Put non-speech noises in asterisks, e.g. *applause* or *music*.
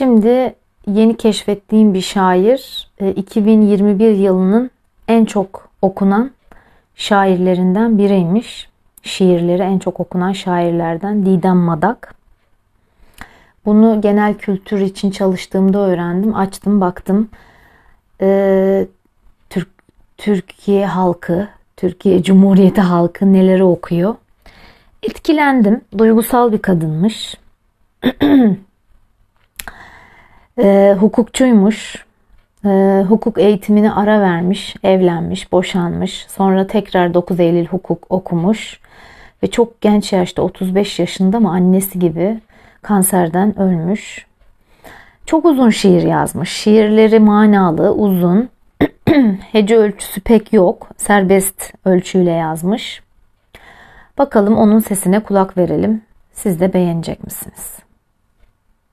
Şimdi yeni keşfettiğim bir şair 2021 e, yılının en çok okunan şairlerinden biriymiş. Şiirleri en çok okunan şairlerden Didem Madak. Bunu genel kültür için çalıştığımda öğrendim. Açtım baktım. Ee, Türk, Türkiye halkı, Türkiye Cumhuriyeti halkı neleri okuyor. Etkilendim. Duygusal bir kadınmış. *clears throat* e, hukukçuymuş. E, hukuk eğitimini ara vermiş, evlenmiş, boşanmış. Sonra tekrar 9 Eylül hukuk okumuş. Ve çok genç yaşta 35 yaşında mı annesi gibi kanserden ölmüş. Çok uzun şiir yazmış. Şiirleri manalı, uzun. *clears throat* Hece ölçüsü pek yok. Serbest ölçüyle yazmış. Bakalım onun sesine kulak verelim. Siz de beğenecek misiniz?